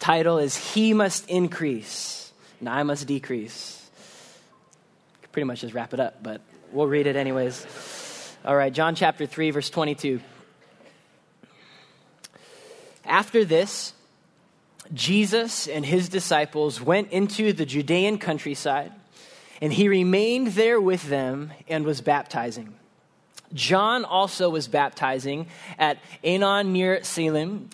title is He Must Increase, and I Must Decrease. Pretty much just wrap it up, but we'll read it anyways. All right, John chapter 3, verse 22. After this, Jesus and his disciples went into the Judean countryside, and he remained there with them and was baptizing. John also was baptizing at Aenon near Salim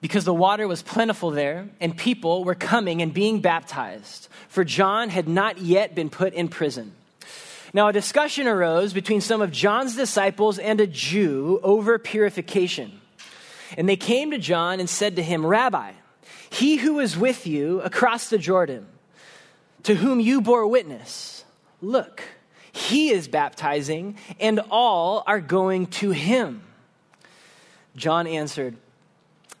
because the water was plentiful there, and people were coming and being baptized, for John had not yet been put in prison. Now, a discussion arose between some of John's disciples and a Jew over purification. And they came to John and said to him, Rabbi, he who is with you across the Jordan, to whom you bore witness, look, he is baptizing, and all are going to him. John answered,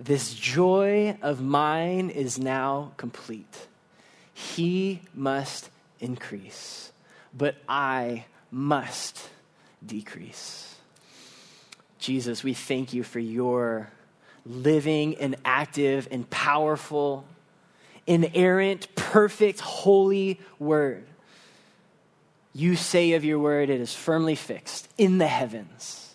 this joy of mine is now complete. He must increase, but I must decrease. Jesus, we thank you for your living and active and powerful, inerrant, perfect, holy word. You say of your word, it is firmly fixed in the heavens.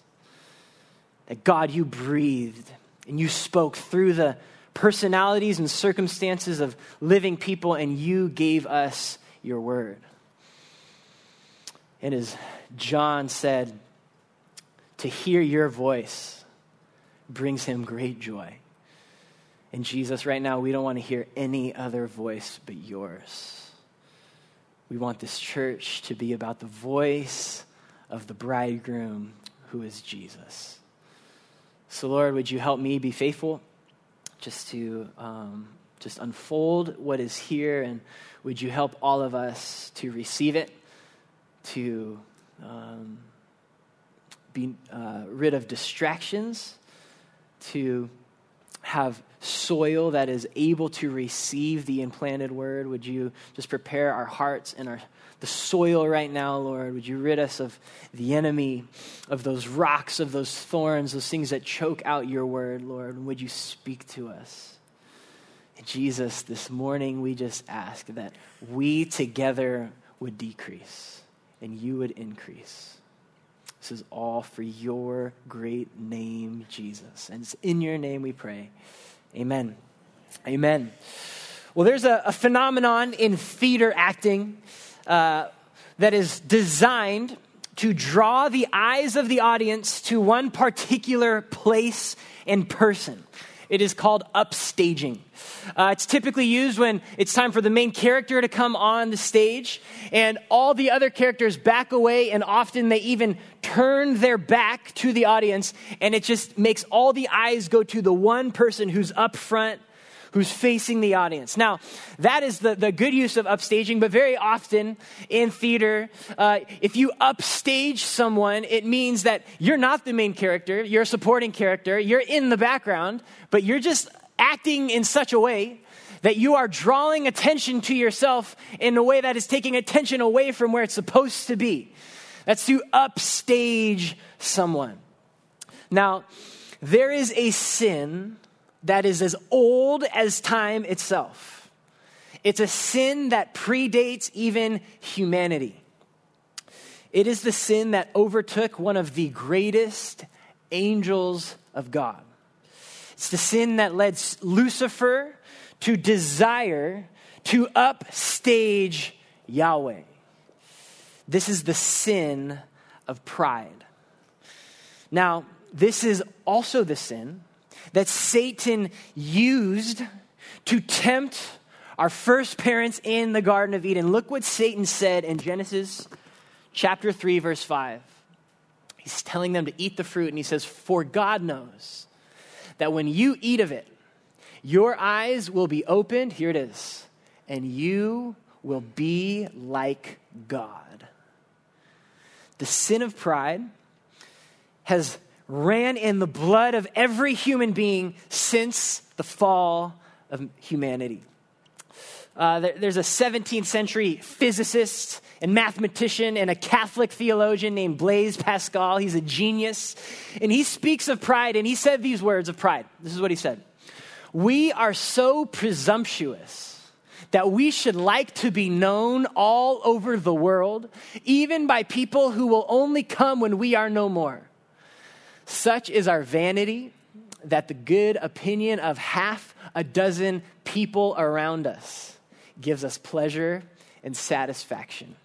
That God, you breathed and you spoke through the personalities and circumstances of living people, and you gave us your word. And as John said, to hear your voice brings him great joy. And Jesus, right now, we don't want to hear any other voice but yours. We want this church to be about the voice of the bridegroom who is Jesus. So, Lord, would you help me be faithful just to um, just unfold what is here, and would you help all of us to receive it, to um, be uh, rid of distractions, to have soil that is able to receive the implanted word. Would you just prepare our hearts and our the soil right now, Lord? Would you rid us of the enemy, of those rocks, of those thorns, those things that choke out your word, Lord? would you speak to us? Jesus, this morning we just ask that we together would decrease and you would increase. This is all for your great name, Jesus. And it's in your name we pray. Amen. Amen. Well, there's a, a phenomenon in theater acting uh, that is designed to draw the eyes of the audience to one particular place and person. It is called upstaging. Uh, it's typically used when it's time for the main character to come on the stage, and all the other characters back away, and often they even turn their back to the audience, and it just makes all the eyes go to the one person who's up front who's facing the audience. Now, that is the, the good use of upstaging, but very often in theater, uh, if you upstage someone, it means that you're not the main character, you're a supporting character, you're in the background, but you're just acting in such a way that you are drawing attention to yourself in a way that is taking attention away from where it's supposed to be. That's to upstage someone. Now, there is a sin that is as old as time itself. It's a sin that predates even humanity. It is the sin that overtook one of the greatest angels of God. It's the sin that led Lucifer to desire to upstage Yahweh. This is the sin of pride. Now, this is also the sin that Satan used to tempt our first parents in the Garden of Eden. Look what Satan said in Genesis chapter 3, verse 5. He's telling them to eat the fruit, and he says, For God knows that when you eat of it, Your eyes will be opened, here it is, and you will be like God. The sin of pride has ran in the blood of every human being since the fall of humanity. Uh, there, there's a 17th century physicist and mathematician and a Catholic theologian named Blaise Pascal. He's a genius. And he speaks of pride, and he said these words of pride. This is what he said We are so presumptuous that we should like to be known all over the world, even by people who will only come when we are no more. Such is our vanity that the good opinion of half a dozen people around us gives us pleasure and satisfaction.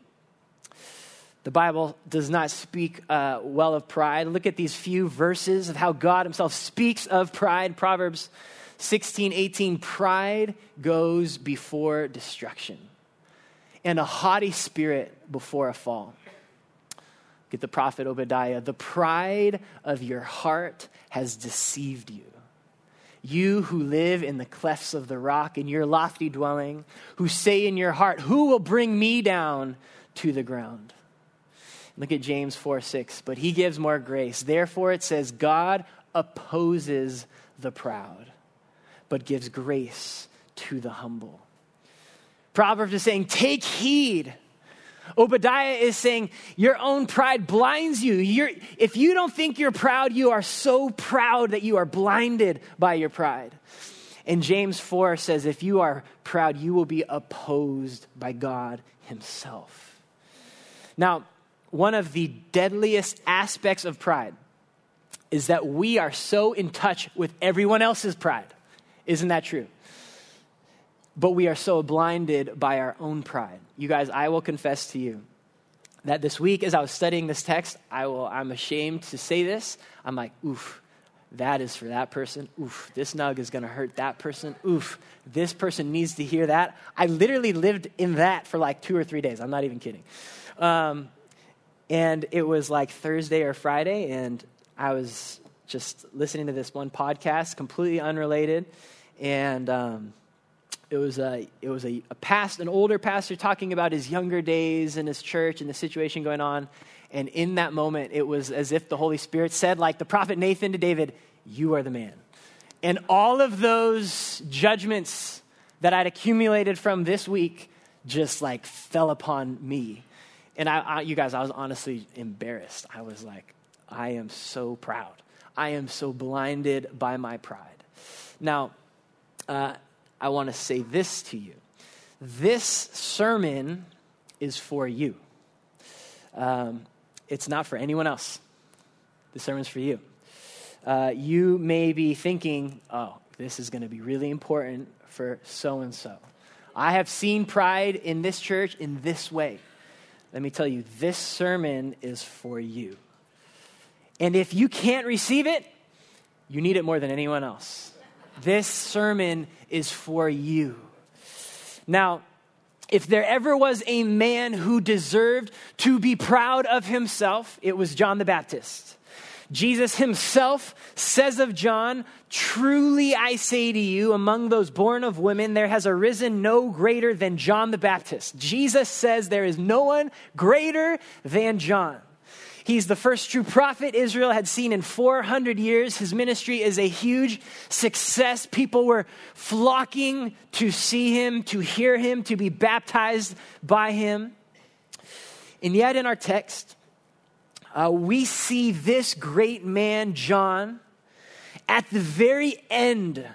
The Bible does not speak uh, well of pride. Look at these few verses of how God Himself speaks of pride. Proverbs 16, 18. Pride goes before destruction, and a haughty spirit before a fall. Get the prophet Obadiah. The pride of your heart has deceived you. You who live in the clefts of the rock, in your lofty dwelling, who say in your heart, Who will bring me down to the ground? Look at James 4 6. But he gives more grace. Therefore, it says, God opposes the proud, but gives grace to the humble. Proverbs is saying, Take heed. Obadiah is saying, Your own pride blinds you. You're, if you don't think you're proud, you are so proud that you are blinded by your pride. And James 4 says, If you are proud, you will be opposed by God Himself. Now, one of the deadliest aspects of pride is that we are so in touch with everyone else's pride. Isn't that true? But we are so blinded by our own pride. You guys, I will confess to you that this week as I was studying this text, I will, I'm ashamed to say this. I'm like, oof, that is for that person. Oof, this nug is going to hurt that person. Oof, this person needs to hear that. I literally lived in that for like two or three days. I'm not even kidding. Um, and it was like Thursday or Friday, and I was just listening to this one podcast, completely unrelated. And um, it was, a, it was a, a past, an older pastor talking about his younger days in his church and the situation going on. And in that moment, it was as if the Holy Spirit said, like the prophet Nathan to David, You are the man. And all of those judgments that I'd accumulated from this week just like fell upon me and I, I, you guys, I was honestly embarrassed. I was like, I am so proud. I am so blinded by my pride. Now, uh, I want to say this to you. This sermon is for you. Um, it's not for anyone else. The sermon's for you. Uh, you may be thinking, oh, this is going to be really important for so and so. I have seen pride in this church in this way let me tell you, this sermon is for you. And if you can't receive it, you need it more than anyone else. This sermon is for you. Now, if there ever was a man who deserved to be proud of himself, it was John the Baptist. Jesus himself says of John, Truly I say to you, among those born of women, there has arisen no greater than John the Baptist. Jesus says there is no one greater than John. He's the first true prophet Israel had seen in 400 years. His ministry is a huge success. People were flocking to see him, to hear him, to be baptized by him. And yet, in our text, uh, we see this great man, John, at the very end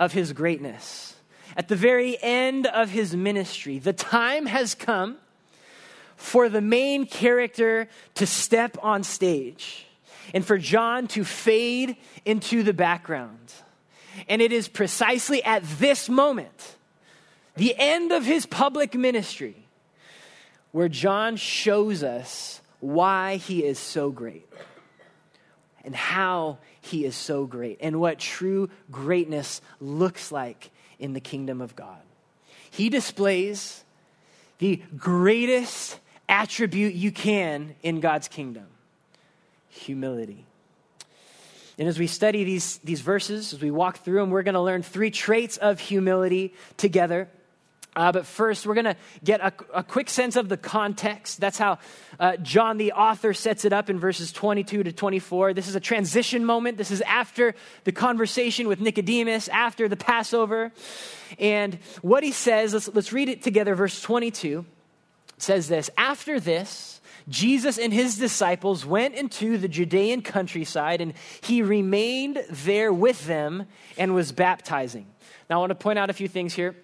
of his greatness, at the very end of his ministry. The time has come for the main character to step on stage and for John to fade into the background. And it is precisely at this moment, the end of his public ministry, where John shows us why he is so great and how he is so great and what true greatness looks like in the kingdom of God. He displays the greatest attribute you can in God's kingdom humility. And as we study these, these verses, as we walk through them, we're going to learn three traits of humility together. Uh, but first, we're going to get a, a, quick sense of the context. That's how uh, John, the author, sets it up in verses 22 to 24. This is a transition moment. This is after the conversation with Nicodemus, after the Passover. And what he says, let's, let's read it together. Verse 22 says this After this, Jesus and his disciples went into the Judean countryside, and he remained there with them and was baptizing. Now, I want to point out a few things here.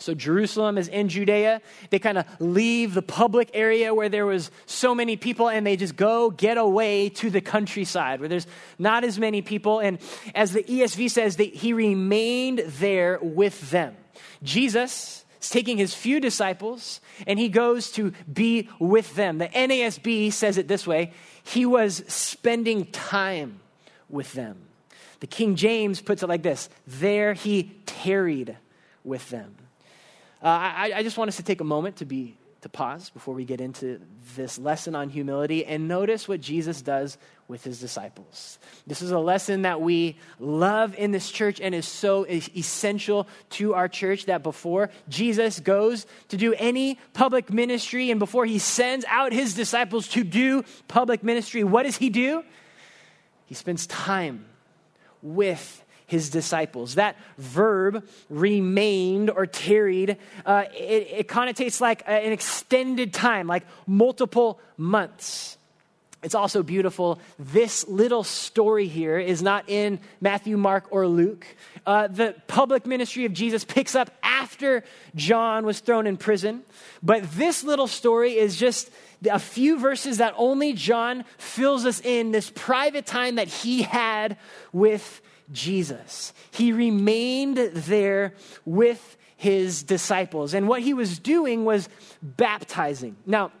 So Jerusalem is in Judea. They kind of leave the public area where there was so many people and they just go get away to the countryside where there's not as many people. And as the ESV says, that he remained there with them. Jesus is taking his few disciples and he goes to be with them. The NASB says it this way he was spending time with them. The King James puts it like this there he tarried with them. Uh, I, I just want us to take a moment to be to pause before we get into this lesson on humility and notice what Jesus does with his disciples. This is a lesson that we love in this church and is so essential to our church that before Jesus goes to do any public ministry and before he sends out his disciples to do public ministry, what does he do? He spends time with his disciples. That verb, remained or tarried, uh, it, it connotates like an extended time, like multiple months. It's also beautiful. This little story here is not in Matthew, Mark, or Luke. Uh, the public ministry of Jesus picks up after John was thrown in prison. But this little story is just a few verses that only John fills us in this private time that he had with Jesus. He remained there with his disciples. And what he was doing was baptizing. Now,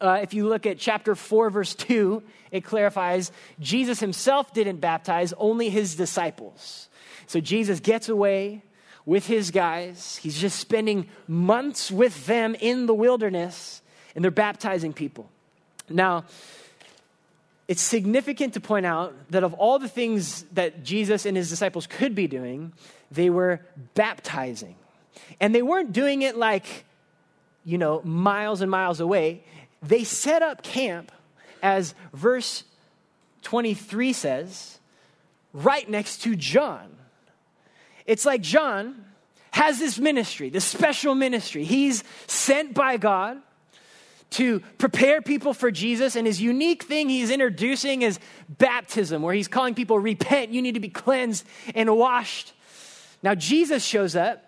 uh, if you look at chapter 4, verse 2, it clarifies Jesus himself didn't baptize, only his disciples. So Jesus gets away with his guys. He's just spending months with them in the wilderness, and they're baptizing people. Now, it's significant to point out that of all the things that Jesus and his disciples could be doing, they were baptizing. And they weren't doing it like, you know, miles and miles away. They set up camp, as verse 23 says, right next to John. It's like John has this ministry, this special ministry. He's sent by God to prepare people for Jesus. And his unique thing he's introducing is baptism, where he's calling people, repent, you need to be cleansed and washed. Now, Jesus shows up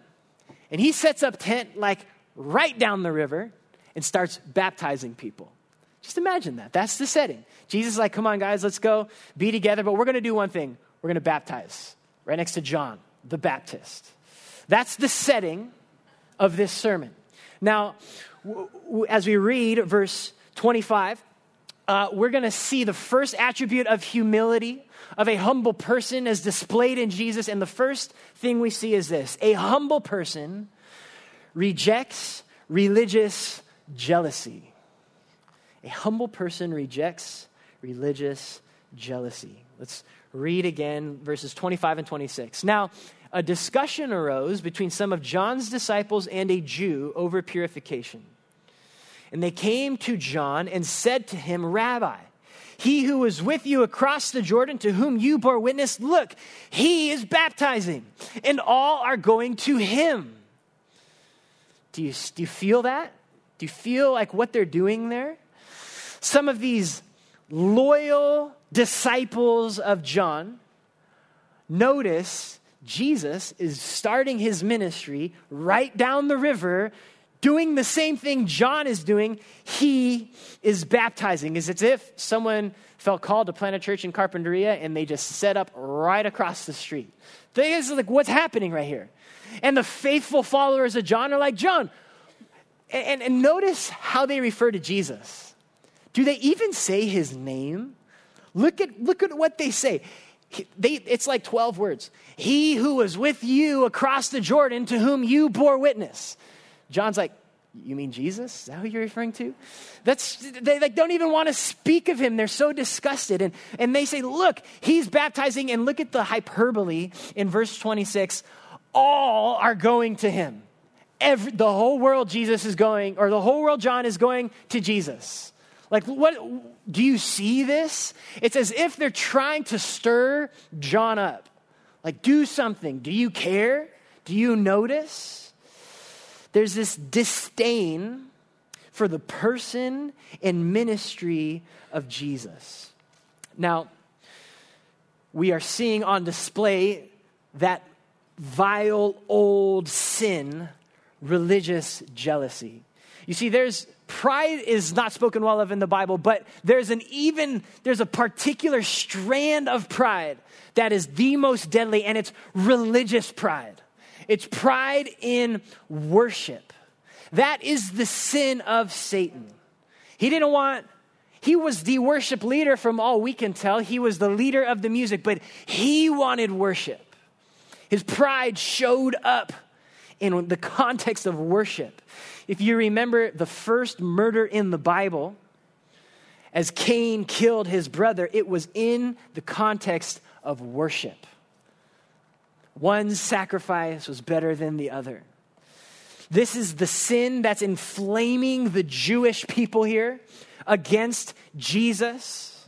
and he sets up tent like right down the river and starts baptizing people. Just imagine that. That's the setting. Jesus is like, come on, guys, let's go be together, but we're going to do one thing we're going to baptize right next to John, the Baptist. That's the setting of this sermon. Now, as we read verse 25, uh, we're going to see the first attribute of humility of a humble person as displayed in Jesus. And the first thing we see is this a humble person rejects religious jealousy. A humble person rejects religious jealousy. Let's read again verses 25 and 26. Now, a discussion arose between some of John's disciples and a Jew over purification. And they came to John and said to him, Rabbi, he who was with you across the Jordan, to whom you bore witness, look, he is baptizing, and all are going to him. Do you, do you feel that? Do you feel like what they're doing there? Some of these loyal disciples of John notice Jesus is starting his ministry right down the river, doing the same thing John is doing. He is baptizing. It's as if someone felt called to plant a church in Carpinteria and they just set up right across the street. This is like, what's happening right here? And the faithful followers of John are like, John, and, and notice how they refer to Jesus. Do they even say his name? Look at, look at what they say they, it's like 12 words. He who was with you across the Jordan, to whom you bore witness. John's like, You mean Jesus? Is that who you're referring to? That's, they like, don't even want to speak of him. They're so disgusted. And, and they say, Look, he's baptizing. And look at the hyperbole in verse 26. All are going to him. Every, the whole world, Jesus is going, or the whole world, John is going to Jesus. Like, what do you see this? It's as if they're trying to stir John up. Like, do something. Do you care? Do you notice? There's this disdain for the person and ministry of Jesus. Now, we are seeing on display that vile old sin, religious jealousy. You see, there's pride is not spoken well of in the Bible, but there's an even, there's a particular strand of pride that is the most deadly, and it's religious pride. It's pride in worship. That is the sin of Satan. He didn't want, he was the worship leader from all we can tell. He was the leader of the music, but he wanted worship. His pride showed up in the context of worship. If you remember the first murder in the Bible, as Cain killed his brother, it was in the context of worship. One sacrifice was better than the other. This is the sin that's inflaming the Jewish people here against Jesus.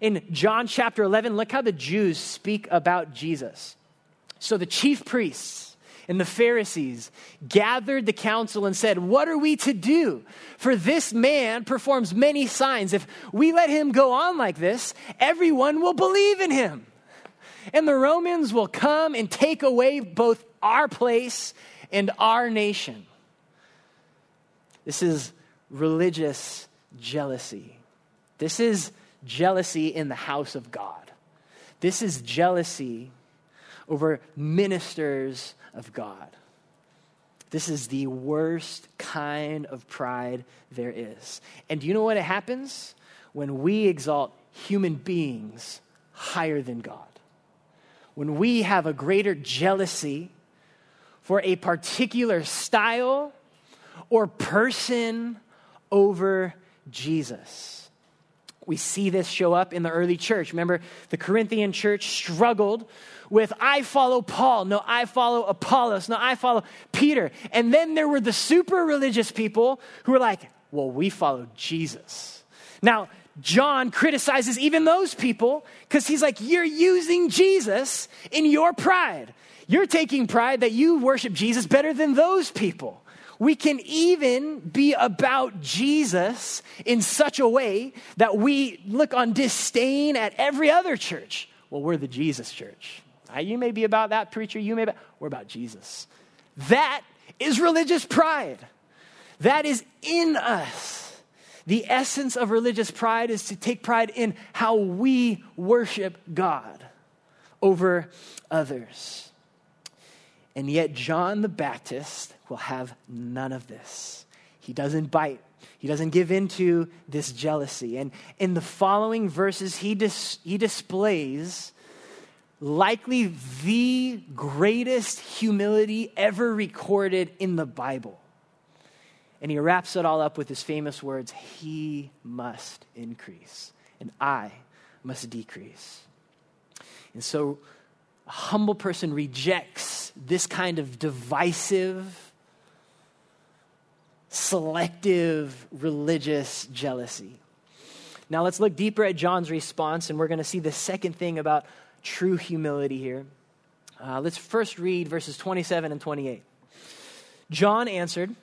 In John chapter 11, look how the Jews speak about Jesus. So the chief priests and the Pharisees gathered the council and said, What are we to do? For this man performs many signs. If we let him go on like this, everyone will believe in him. And the Romans will come and take away both our place and our nation. This is religious jealousy. This is jealousy in the house of God. This is jealousy over ministers of God. This is the worst kind of pride there is. And do you know what happens? When we exalt human beings higher than God when we have a greater jealousy for a particular style or person over Jesus. We see this show up in the early church. Remember, the Corinthian church struggled with, I follow Paul, no, I follow Apollos, no, I follow Peter. And then there were the super religious people who were like, well, we follow Jesus. Now, John criticizes even those people because he's like, You're using Jesus in your pride. You're taking pride that you worship Jesus better than those people. We can even be about Jesus in such a way that we look on disdain at every other church. Well, we're the Jesus church. Ah, you may be about that preacher, you may be, we're about Jesus. That is religious pride. That is in us. The essence of religious pride is to take pride in how we worship God over others. And yet, John the Baptist will have none of this. He doesn't bite, he doesn't give into this jealousy. And in the following verses, he, dis- he displays likely the greatest humility ever recorded in the Bible. And he wraps it all up with his famous words He must increase, and I must decrease. And so a humble person rejects this kind of divisive, selective religious jealousy. Now let's look deeper at John's response, and we're going to see the second thing about true humility here. Uh, let's first read verses 27 and 28. John answered,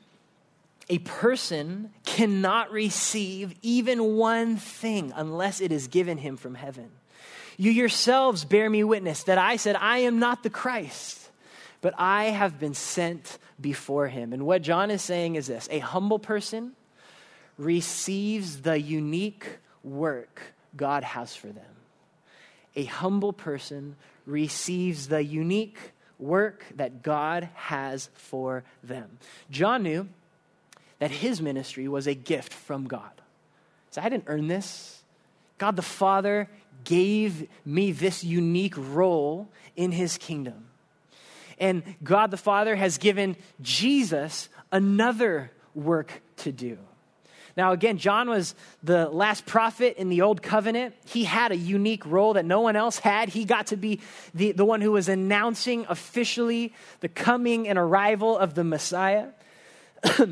a person cannot receive even one thing unless it is given him from heaven. You yourselves bear me witness that I said, I am not the Christ, but I have been sent before him. And what John is saying is this a humble person receives the unique work God has for them. A humble person receives the unique work that God has for them. John knew that his ministry was a gift from God. So I didn't earn this. God the Father gave me this unique role in his kingdom. And God the Father has given Jesus another work to do. Now, again, John was the last prophet in the Old Covenant. He had a unique role that no one else had. He got to be the, the one who was announcing officially the coming and arrival of the Messiah.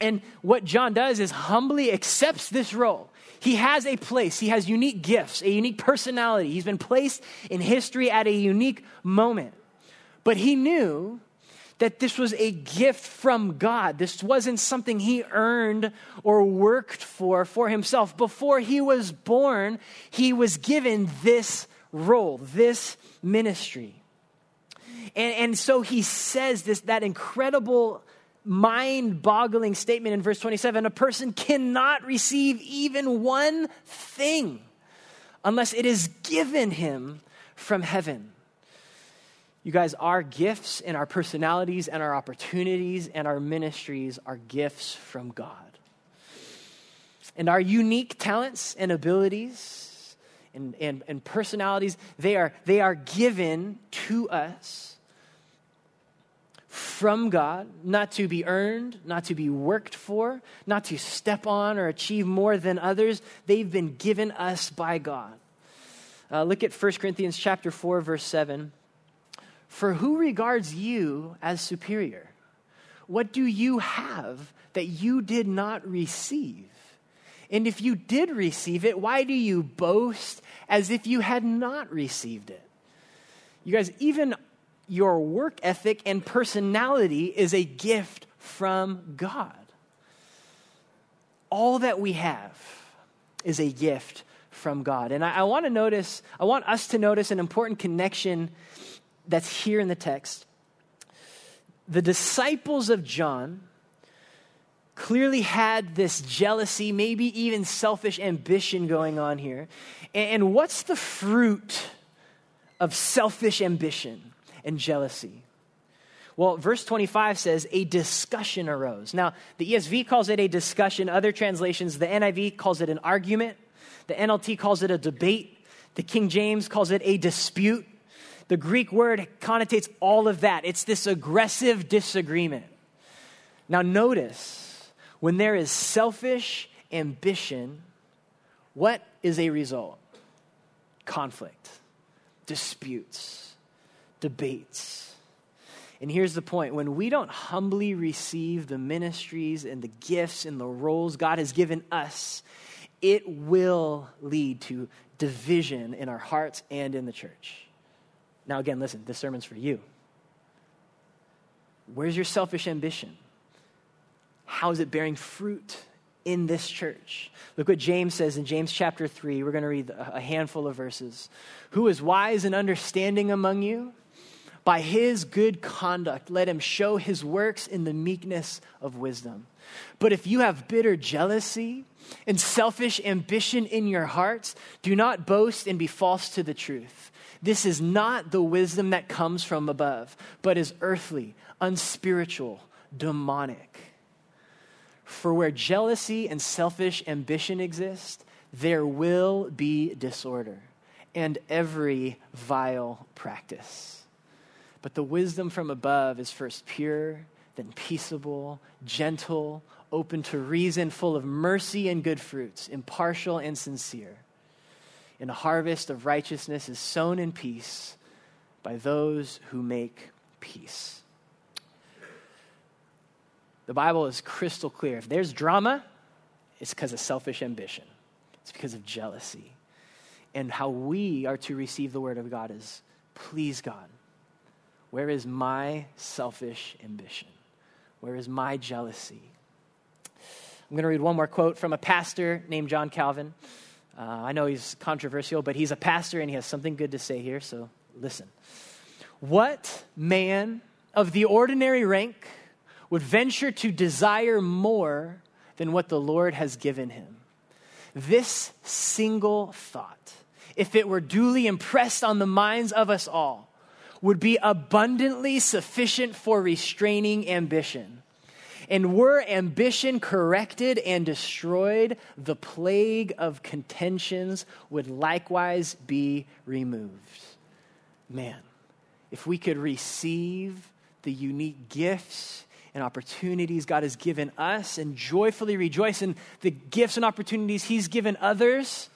and what John does is humbly accepts this role. He has a place, he has unique gifts, a unique personality. He's been placed in history at a unique moment. But he knew that this was a gift from God. This wasn't something he earned or worked for for himself. Before he was born, he was given this role, this ministry. And, and so he says this, that incredible, mind boggling statement in verse 27 a person cannot receive even one thing unless it is given him from heaven. You guys, our gifts and our personalities and our opportunities and our ministries are gifts from God. And our unique talents and abilities and, and, and personalities, they are, they are given to us from God, not to be earned, not to be worked for, not to step on or achieve more than others. They've been given us by God. Uh, look at 1 Corinthians chapter 4, verse 7. For who regards you as superior? What do you have that you did not receive? And if you did receive it, why do you boast as if you had not received it? You guys, even your work ethic and personality is a gift from God. All that we have is a gift from God. And I, I want to notice, I want us to notice an important connection that's here in the text. The disciples of John clearly had this jealousy, maybe even selfish ambition going on here. And what's the fruit of selfish ambition and jealousy? Well, verse 25 says, a discussion arose. Now, the ESV calls it a discussion. Other translations, the NIV calls it an argument. The NLT calls it a debate. The King James calls it a dispute. The Greek word connotates all of that. It's this aggressive disagreement. Now, notice when there is selfish ambition, what is a result? Conflict, disputes, debates. And here's the point when we don't humbly receive the ministries and the gifts and the roles God has given us, it will lead to division in our hearts and in the church. Now, again, listen, this sermon's for you. Where's your selfish ambition? How is it bearing fruit in this church? Look what James says in James chapter 3. We're going to read a handful of verses. Who is wise and understanding among you? By his good conduct, let him show his works in the meekness of wisdom. But if you have bitter jealousy and selfish ambition in your hearts, do not boast and be false to the truth. This is not the wisdom that comes from above, but is earthly, unspiritual, demonic. For where jealousy and selfish ambition exist, there will be disorder and every vile practice. But the wisdom from above is first pure, then peaceable, gentle, open to reason, full of mercy and good fruits, impartial and sincere and a harvest of righteousness is sown in peace by those who make peace. The Bible is crystal clear. If there's drama, it's because of selfish ambition, it's because of jealousy. And how we are to receive the word of God is please God. Where is my selfish ambition? Where is my jealousy? I'm going to read one more quote from a pastor named John Calvin. Uh, I know he's controversial, but he's a pastor and he has something good to say here, so listen. What man of the ordinary rank would venture to desire more than what the Lord has given him? This single thought, if it were duly impressed on the minds of us all, would be abundantly sufficient for restraining ambition and were ambition corrected and destroyed, the plague of contentions would likewise be removed. Man, if we could receive the unique gifts and opportunities God has given us and joyfully rejoice in the gifts and opportunities He's given others,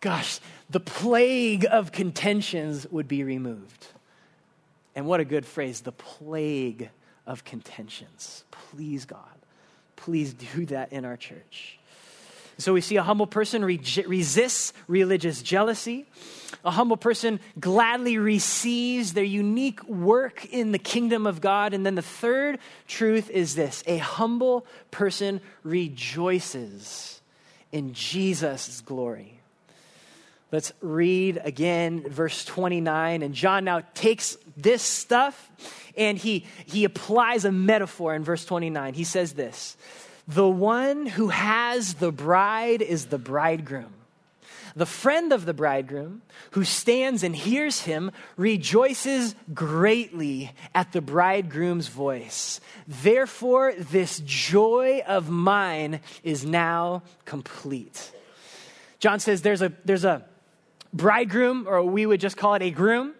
gosh, the plague of contentions would be removed. And what a good phrase, the plague of contentions. Please, God, please do that in our church. So we see a humble person re- resists religious jealousy. A humble person gladly receives their unique work in the kingdom of God. And then the third truth is this a humble person rejoices in Jesus' glory. Let's read again verse 29. And John now takes this stuff and he, he applies a metaphor in verse 29. He says this The one who has the bride is the bridegroom. The friend of the bridegroom who stands and hears him rejoices greatly at the bridegroom's voice. Therefore, this joy of mine is now complete. John says there's a, there's a, bridegroom, or we would just call it a groom.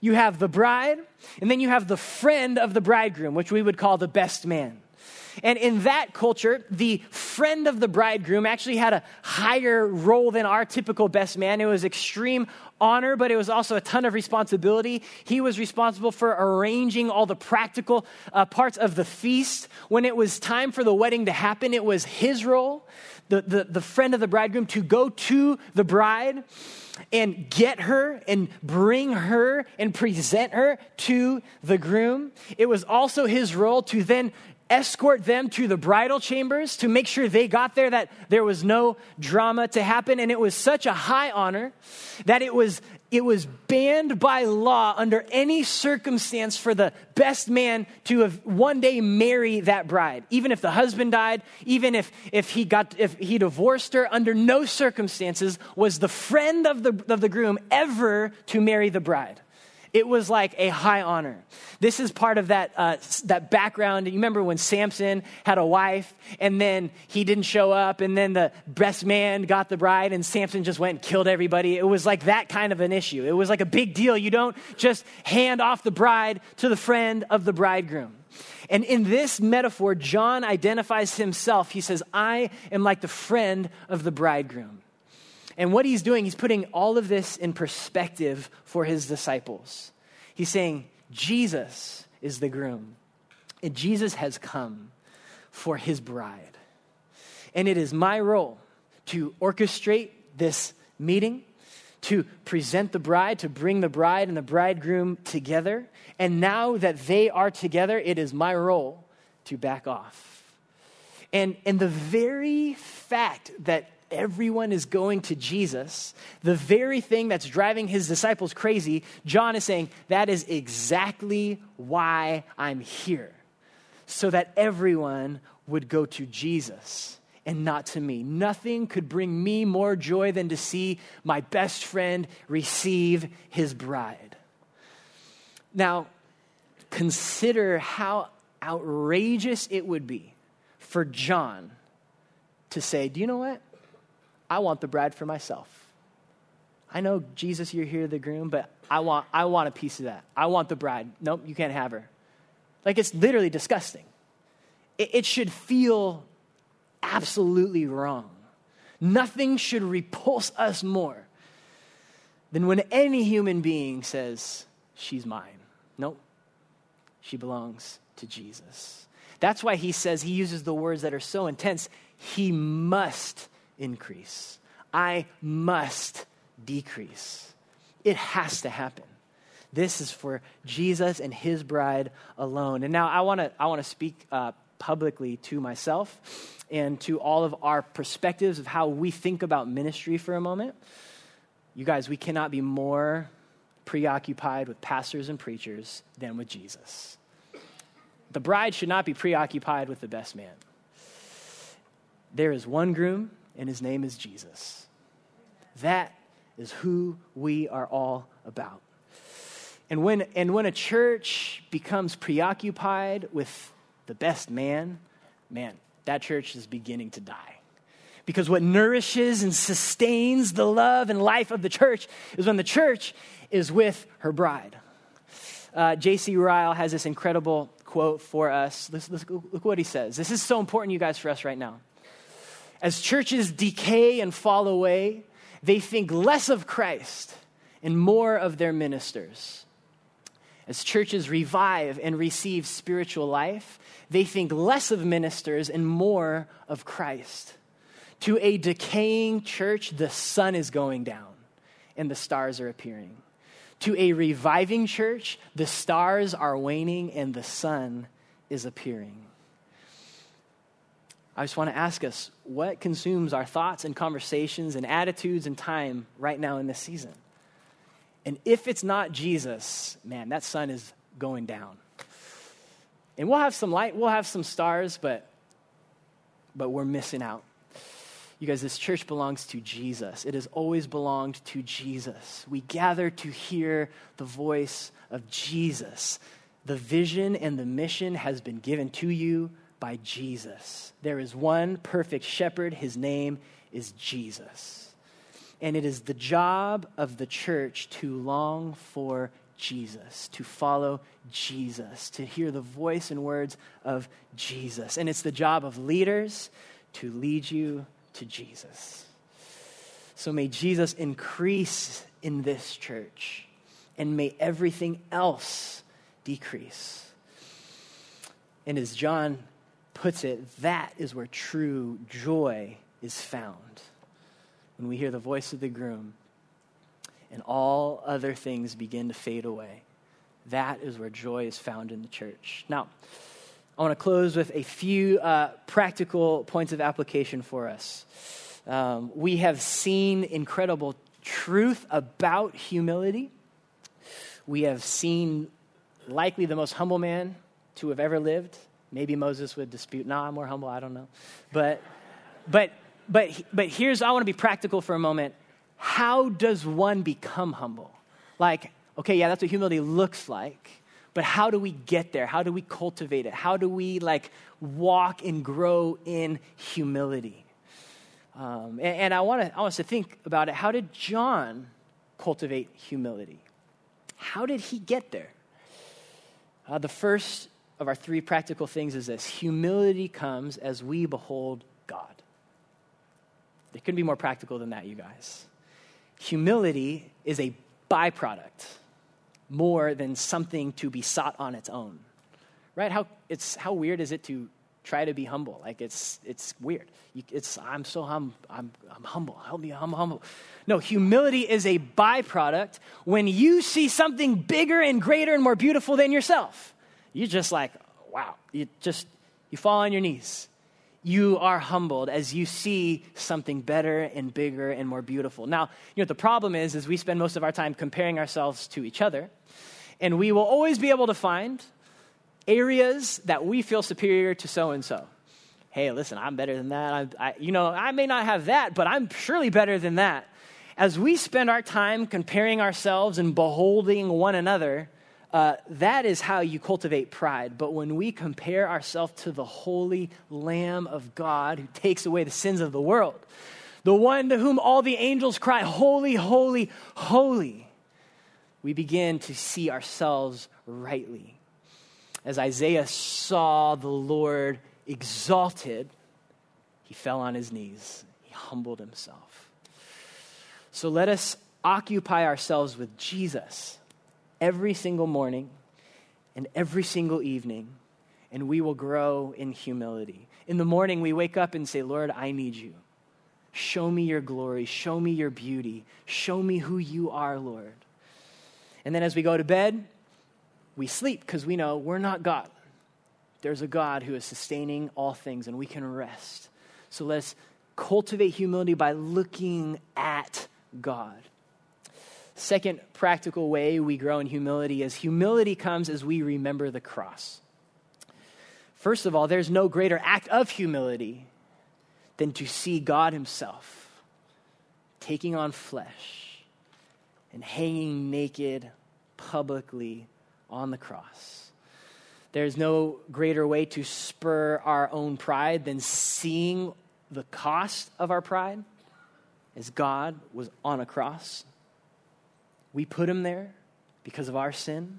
You have the bride, and then you have the friend of the bridegroom, which we would call the best man. And in that culture, the friend of the bridegroom actually had a higher role than our typical best man. It was extreme honor, but it was also a ton of responsibility. He was responsible for arranging all the practical uh, parts of the feast. When it was time for the wedding to happen, it was his role, the, the, the friend of the bridegroom, to go to the bride and get her and bring her and present her to the groom. It was also his role to then escort them to the bridal chambers to make sure they got there, that there was no drama to happen. And it was such a high honor that it was, it was banned by law under any circumstance for the best man to have one day marry that bride. Even if the husband died, even if, if, he, got, if he divorced her, under no circumstances was the friend of the, of the groom ever to marry the bride. It was like a high honor. This is part of that, uh, that background. You remember when Samson had a wife and then he didn't show up and then the best man got the bride and Samson just went and killed everybody? It was like that kind of an issue. It was like a big deal. You don't just hand off the bride to the friend of the bridegroom. And in this metaphor, John identifies himself. He says, I am like the friend of the bridegroom. And what he's doing, he's putting all of this in perspective for his disciples. He's saying, Jesus is the groom, and Jesus has come for his bride. And it is my role to orchestrate this meeting, to present the bride, to bring the bride and the bridegroom together. And now that they are together, it is my role to back off. And, and the very fact that everyone is going to Jesus, the very thing that's driving his disciples crazy, John is saying, that is exactly why I'm here. So that everyone would go to Jesus and not to me. Nothing could bring me more joy than to see my best friend receive his bride. Now, consider how outrageous it would be for John to say, Do you know what? I want the bride for myself. I know, Jesus, you're here, the groom, but I want, I want a piece of that. I want the bride. Nope, you can't have her. Like, it's literally disgusting. It, it should feel absolutely wrong. Nothing should repulse us more than when any human being says, She's mine. Nope, she belongs to Jesus. That's why he says, he uses the words that are so intense, he must increase. I must decrease. It has to happen. This is for Jesus and his bride alone. And now I want to I want to speak uh, publicly to myself and to all of our perspectives of how we think about ministry for a moment. You guys, we cannot be more preoccupied with pastors and preachers than with Jesus. The bride should not be preoccupied with the best man. There is one groom and his name is Jesus. That is who we are all about. And when, and when a church becomes preoccupied with the best man, man, that church is beginning to die. Because what nourishes and sustains the love and life of the church is when the church is with her bride. Uh, J.C. Ryle has this incredible quote for us. look what he says. This is so important, you guys, for us right now. As churches decay and fall away, they think less of Christ and more of their ministers. As churches revive and receive spiritual life, they think less of ministers and more of Christ. To a decaying church, the sun is going down and the stars are appearing. To a reviving church, the stars are waning and the sun is appearing. I just want to ask us what consumes our thoughts and conversations and attitudes and time right now in this season? And if it's not Jesus, man, that sun is going down. And we'll have some light, we'll have some stars, but but we're missing out. You guys, this church belongs to Jesus. It has always belonged to Jesus. We gather to hear the voice of Jesus. The vision and the mission has been given to you by Jesus. There is one perfect shepherd. His name is Jesus. And it is the job of the church to long for Jesus, to follow Jesus, to hear the voice and words of Jesus. And it's the job of leaders to lead you to Jesus. So may Jesus increase in this church, and may everything else decrease. And as John puts it, that is where true joy is found. When we hear the voice of the groom and all other things begin to fade away, that is where joy is found in the church. Now, I want to close with a few uh, practical points of application for us. Um, we have seen incredible truth about humility. We have seen likely the most humble man to have ever lived Maybe Moses would dispute, no, I'm more humble, I don't know. But, but, but, but here's, I want to be practical for a moment. How does one become humble? Like, okay, yeah, that's what humility looks like, but how do we get there? How do we cultivate it? How do we like walk and grow in humility? Um, and, and, I want to I want us to think about it. How did John cultivate humility? How did he get there? Uh, the first of our three practical things is this humility comes as we behold God. It couldn't be more practical than that, you guys. Humility is a byproduct more than something to be sought on its own. Right? How, it's, how weird is it to try to be humble? Like, it's, it's weird. You, it's, I'm so hum, I'm, I'm humble. Help me, I'm humble. No, humility is a byproduct when you see something bigger and greater and more beautiful than yourself you just like, wow, you just, you fall on your knees. You are humbled as you see something better and bigger and more beautiful. Now, you know, the problem is, is we spend most of our time comparing ourselves to each other, and we will always be able to find areas that we feel superior to so and so. Hey, listen, I'm better than that. I, I, you know, I may not have that, but I'm surely better than that. As we spend our time comparing ourselves and beholding one another, uh, that is how you cultivate pride. But when we compare ourselves to the holy Lamb of God who takes away the sins of the world, the one to whom all the angels cry, Holy, holy, holy, we begin to see ourselves rightly. As Isaiah saw the Lord exalted, he fell on his knees, he humbled himself. So let us occupy ourselves with Jesus every single morning and every single evening, and we will grow in humility. In the morning, we wake up and say, Lord, I need you. Show me your glory. Show me your beauty. Show me who you are, Lord. And then as we go to bed, we sleep because we know we're not God. There's a God who is sustaining all things, and we can rest. So let's cultivate humility by looking at God. Second practical way we grow in humility is humility comes as we remember the cross. First of all, there's no greater act of humility than to see God Himself taking on flesh and hanging naked publicly on the cross. There's no greater way to spur our own pride than seeing the cost of our pride as God was on a cross we put him there because of our sin.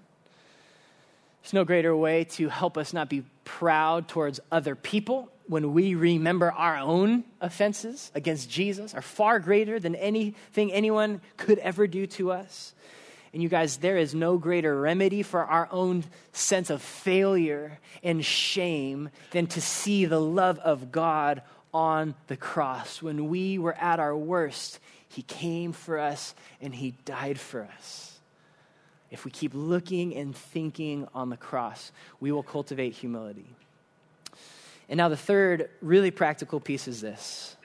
There's no greater way to help us not be proud towards other people when we remember our own offenses against Jesus are far greater than anything anyone could ever do to us. And you guys, there is no greater remedy for our own sense of failure and shame than to see the love of God on the cross. When we were at our worst, He came for us and He died for us. If we keep looking and thinking on the cross, we will cultivate humility. And now, the third really practical piece is this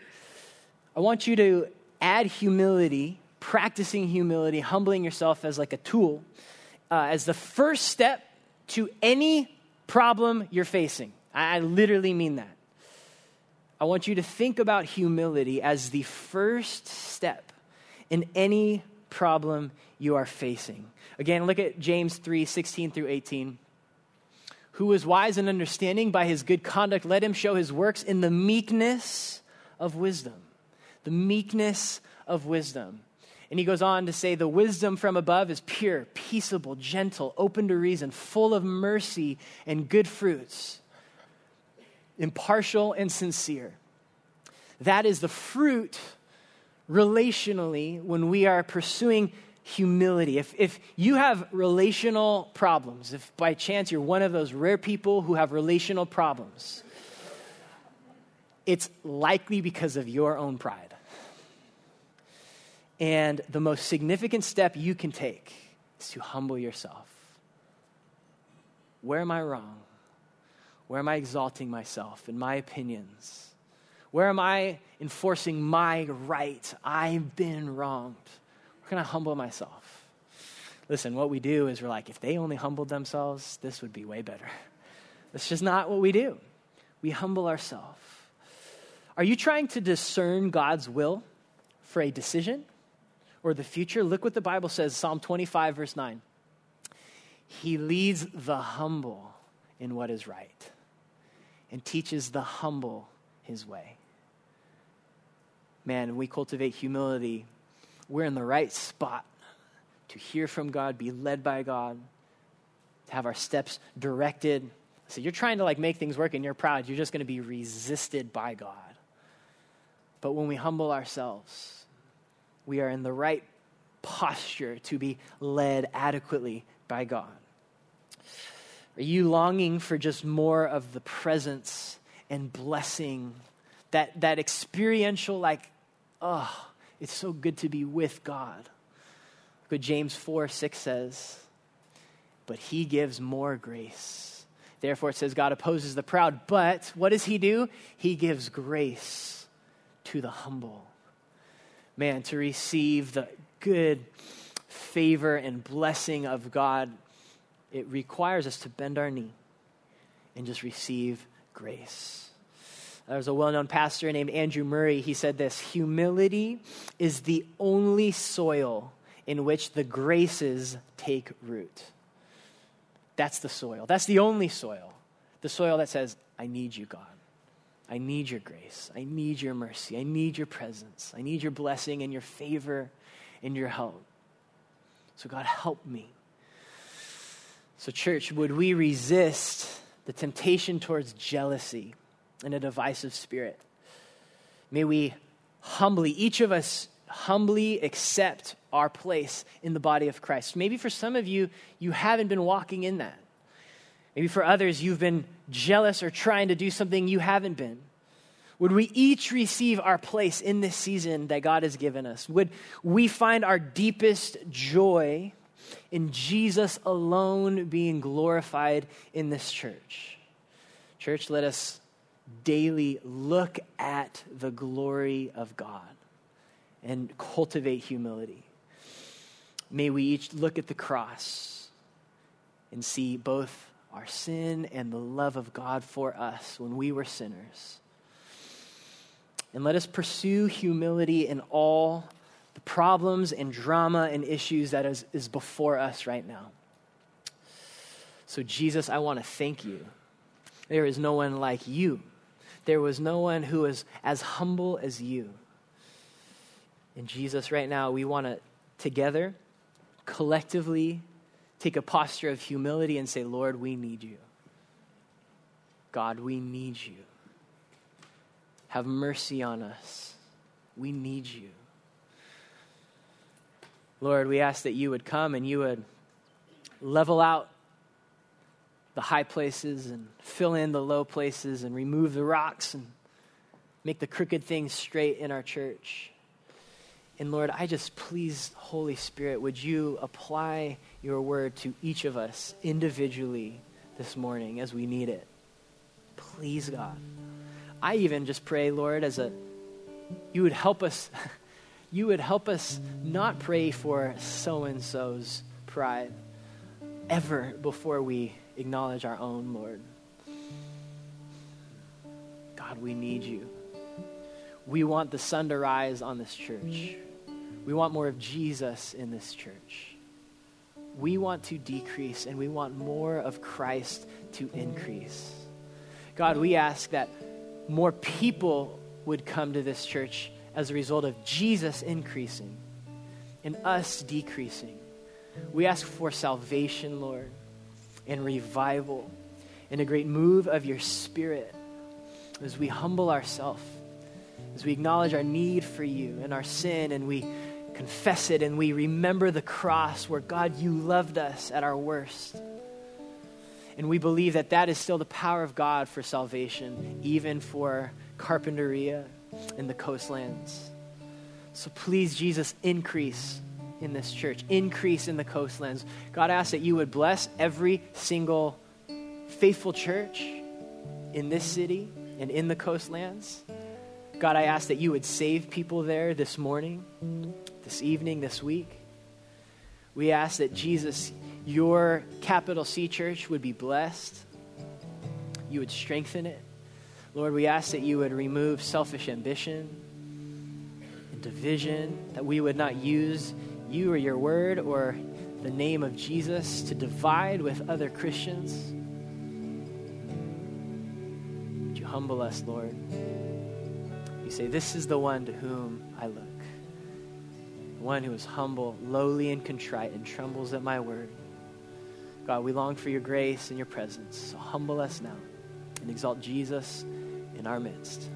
I want you to add humility, practicing humility, humbling yourself as like a tool, uh, as the first step to any problem you're facing. I, I literally mean that. I want you to think about humility as the first step in any problem you are facing. Again, look at James 3 16 through 18 who is wise and understanding by his good conduct, let him show his works in the meekness of wisdom. The meekness of wisdom. And he goes on to say, The wisdom from above is pure, peaceable, gentle, open to reason, full of mercy and good fruits, impartial and sincere. That is the fruit relationally when we are pursuing humility. If, if you have relational problems, if by chance you're one of those rare people who have relational problems, it's likely because of your own pride. And the most significant step you can take is to humble yourself. Where am I wrong? Where am I exalting myself and my opinions? Where am I enforcing my right? I've been wronged. Where can I humble myself? Listen, what we do is we're like, if they only humbled themselves, this would be way better. That's just not what we do. We humble ourselves. Are you trying to discern God's will for a decision or the future? Look what the Bible says, Psalm 25, verse 9. He leads the humble in what is right and teaches the humble his way. Man, we cultivate humility we're in the right spot to hear from God, be led by God, to have our steps directed. So you're trying to like make things work and you're proud, you're just going to be resisted by God. But when we humble ourselves, we are in the right posture to be led adequately by God. Are you longing for just more of the presence and blessing, that, that experiential, like, oh, it's so good to be with God. What James 4 6 says, but he gives more grace. Therefore, it says God opposes the proud, but what does he do? He gives grace to the humble. Man, to receive the good favor and blessing of God, it requires us to bend our knee and just receive grace. There's a well known pastor named Andrew Murray. He said this Humility is the only soil in which the graces take root. That's the soil. That's the only soil. The soil that says, I need you, God. I need your grace. I need your mercy. I need your presence. I need your blessing and your favor and your help. So, God, help me. So, church, would we resist the temptation towards jealousy? and a divisive spirit. May we humbly, each of us humbly accept our place in the body of Christ. Maybe for some of you, you haven't been walking in that. Maybe for others, you've been jealous or trying to do something you haven't been. Would we each receive our place in this season that God has given us? Would we find our deepest joy in Jesus alone being glorified in this church? Church, let us daily look at the glory of God and cultivate humility. May we each look at the cross and see both our sin and the love of God for us when we were sinners. And let us pursue humility in all the problems and drama and issues that is, is before us right now. So, Jesus, I want to thank you. There is no one like you there was no one who was as humble as you. And Jesus, right now, we want to together, collectively, take a posture of humility and say, Lord, we need you. God, we need you. Have mercy on us. We need you. Lord, we ask that you would come and you would level out the high places and fill in the low places and remove the rocks and make the crooked things straight in our church. And Lord, I just please, Holy Spirit, would you apply your word to each of us individually this morning as we need it? Please, God. I even just pray, Lord, as a you would help us you would help us not pray for so and so's pride ever before we acknowledge our own, Lord. God, we need you. We want the sun to rise on this church. We want more of Jesus in this church. We want to decrease and we want more of Christ to increase. God, we ask that more people would come to this church as a result of Jesus increasing and us decreasing. We ask for salvation, Lord, and revival, and a great move of your Spirit as we humble ourselves, as we acknowledge our need for you and our sin, and we confess it, and we remember the cross where, God, you loved us at our worst. And we believe that that is still the power of God for salvation, even for Carpinteria and the coastlands. So please, Jesus, increase in this church, increase in the coastlands. God, I ask that you would bless every single faithful church in this city and in the coastlands. God, I ask that you would save people there this morning, this evening, this week. We ask that Jesus, your capital C church would be blessed. You would strengthen it. Lord, we ask that you would remove selfish ambition and division, that we would not use you or your word or the name of Jesus to divide with other Christians. Would you humble us, Lord? You say, This is the one to whom I look. One who is humble, lowly, and contrite, and trembles at my word. God, we long for your grace and your presence. So humble us now and exalt Jesus in our midst.